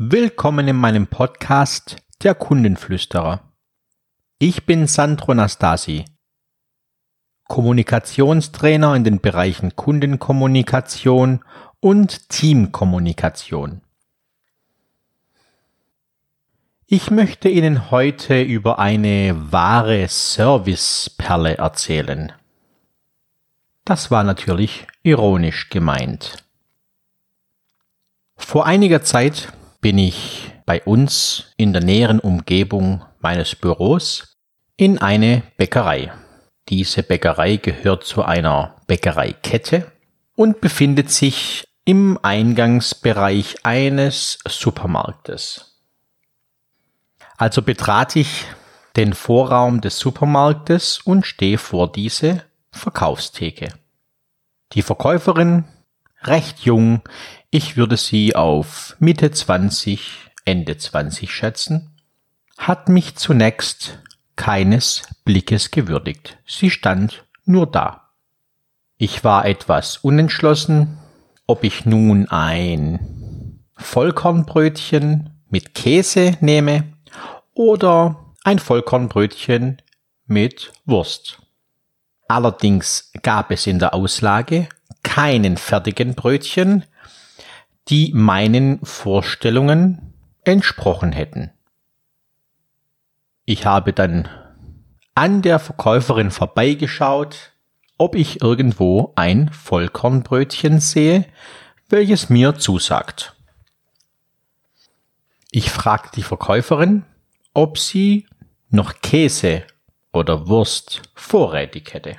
Willkommen in meinem Podcast Der Kundenflüsterer. Ich bin Sandro Nastasi, Kommunikationstrainer in den Bereichen Kundenkommunikation und Teamkommunikation. Ich möchte Ihnen heute über eine wahre Serviceperle erzählen. Das war natürlich ironisch gemeint. Vor einiger Zeit bin ich bei uns in der näheren Umgebung meines Büros in eine Bäckerei. Diese Bäckerei gehört zu einer Bäckereikette und befindet sich im Eingangsbereich eines Supermarktes. Also betrat ich den Vorraum des Supermarktes und stehe vor diese Verkaufstheke. Die Verkäuferin, recht jung, ich würde sie auf Mitte 20, Ende 20 schätzen, hat mich zunächst keines Blickes gewürdigt. Sie stand nur da. Ich war etwas unentschlossen, ob ich nun ein Vollkornbrötchen mit Käse nehme oder ein Vollkornbrötchen mit Wurst. Allerdings gab es in der Auslage keinen fertigen Brötchen, die meinen Vorstellungen entsprochen hätten. Ich habe dann an der Verkäuferin vorbeigeschaut, ob ich irgendwo ein Vollkornbrötchen sehe, welches mir zusagt. Ich fragte die Verkäuferin, ob sie noch Käse oder Wurst vorrätig hätte.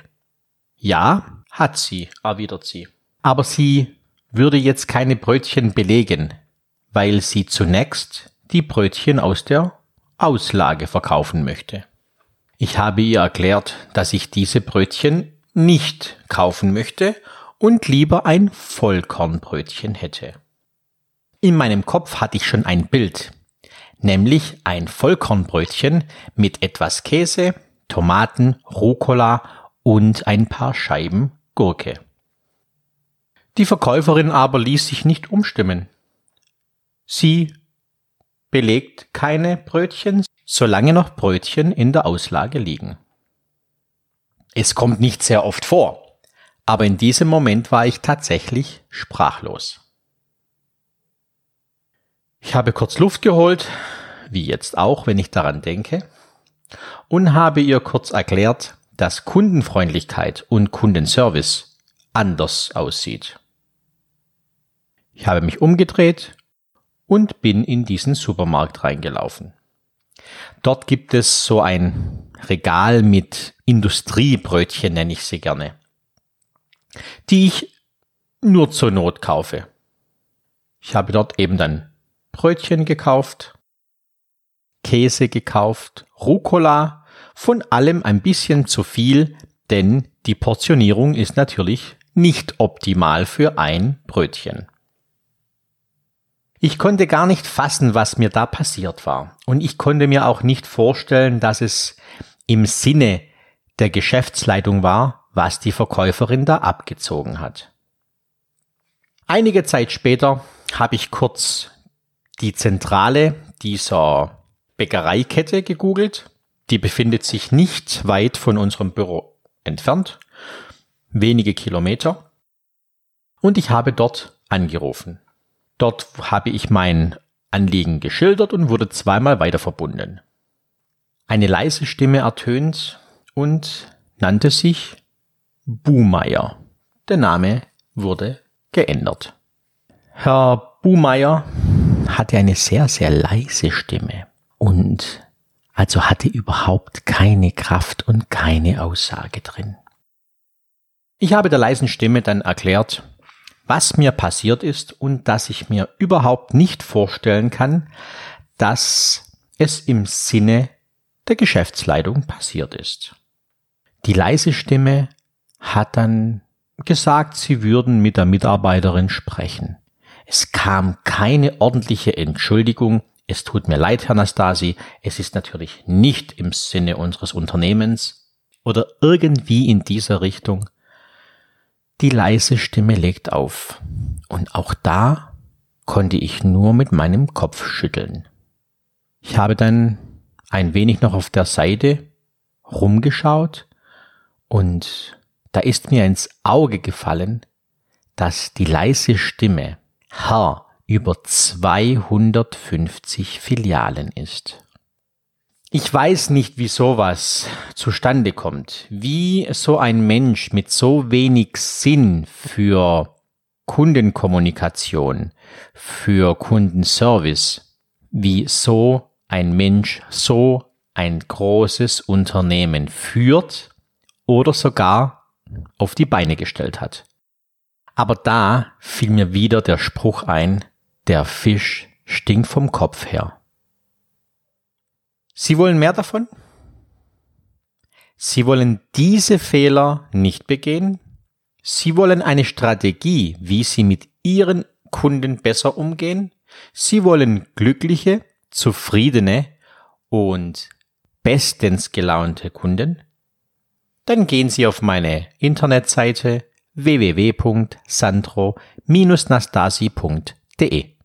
Ja, hat sie, erwidert sie. Aber sie würde jetzt keine Brötchen belegen, weil sie zunächst die Brötchen aus der Auslage verkaufen möchte. Ich habe ihr erklärt, dass ich diese Brötchen nicht kaufen möchte und lieber ein Vollkornbrötchen hätte. In meinem Kopf hatte ich schon ein Bild, nämlich ein Vollkornbrötchen mit etwas Käse, Tomaten, Rucola und ein paar Scheiben Gurke. Die Verkäuferin aber ließ sich nicht umstimmen. Sie belegt keine Brötchen, solange noch Brötchen in der Auslage liegen. Es kommt nicht sehr oft vor, aber in diesem Moment war ich tatsächlich sprachlos. Ich habe kurz Luft geholt, wie jetzt auch, wenn ich daran denke, und habe ihr kurz erklärt, dass Kundenfreundlichkeit und Kundenservice anders aussieht. Ich habe mich umgedreht und bin in diesen Supermarkt reingelaufen. Dort gibt es so ein Regal mit Industriebrötchen, nenne ich sie gerne, die ich nur zur Not kaufe. Ich habe dort eben dann Brötchen gekauft, Käse gekauft, Rucola, von allem ein bisschen zu viel, denn die Portionierung ist natürlich nicht optimal für ein Brötchen. Ich konnte gar nicht fassen, was mir da passiert war. Und ich konnte mir auch nicht vorstellen, dass es im Sinne der Geschäftsleitung war, was die Verkäuferin da abgezogen hat. Einige Zeit später habe ich kurz die Zentrale dieser Bäckereikette gegoogelt. Die befindet sich nicht weit von unserem Büro entfernt, wenige Kilometer. Und ich habe dort angerufen. Dort habe ich mein Anliegen geschildert und wurde zweimal weiter verbunden. Eine leise Stimme ertönt und nannte sich Buhmeier. Der Name wurde geändert. Herr Buhmeier hatte eine sehr, sehr leise Stimme und also hatte überhaupt keine Kraft und keine Aussage drin. Ich habe der leisen Stimme dann erklärt, was mir passiert ist und dass ich mir überhaupt nicht vorstellen kann, dass es im Sinne der Geschäftsleitung passiert ist. Die leise Stimme hat dann gesagt, sie würden mit der Mitarbeiterin sprechen. Es kam keine ordentliche Entschuldigung. Es tut mir leid, Herr Nastasi. Es ist natürlich nicht im Sinne unseres Unternehmens oder irgendwie in dieser Richtung. Die leise Stimme legt auf. Und auch da konnte ich nur mit meinem Kopf schütteln. Ich habe dann ein wenig noch auf der Seite rumgeschaut und da ist mir ins Auge gefallen, dass die leise Stimme Herr über 250 Filialen ist. Ich weiß nicht, wie sowas zustande kommt, wie so ein Mensch mit so wenig Sinn für Kundenkommunikation, für Kundenservice, wie so ein Mensch so ein großes Unternehmen führt oder sogar auf die Beine gestellt hat. Aber da fiel mir wieder der Spruch ein, der Fisch stinkt vom Kopf her. Sie wollen mehr davon? Sie wollen diese Fehler nicht begehen? Sie wollen eine Strategie, wie Sie mit Ihren Kunden besser umgehen? Sie wollen glückliche, zufriedene und bestens gelaunte Kunden? Dann gehen Sie auf meine Internetseite www.sandro-nastasi.de.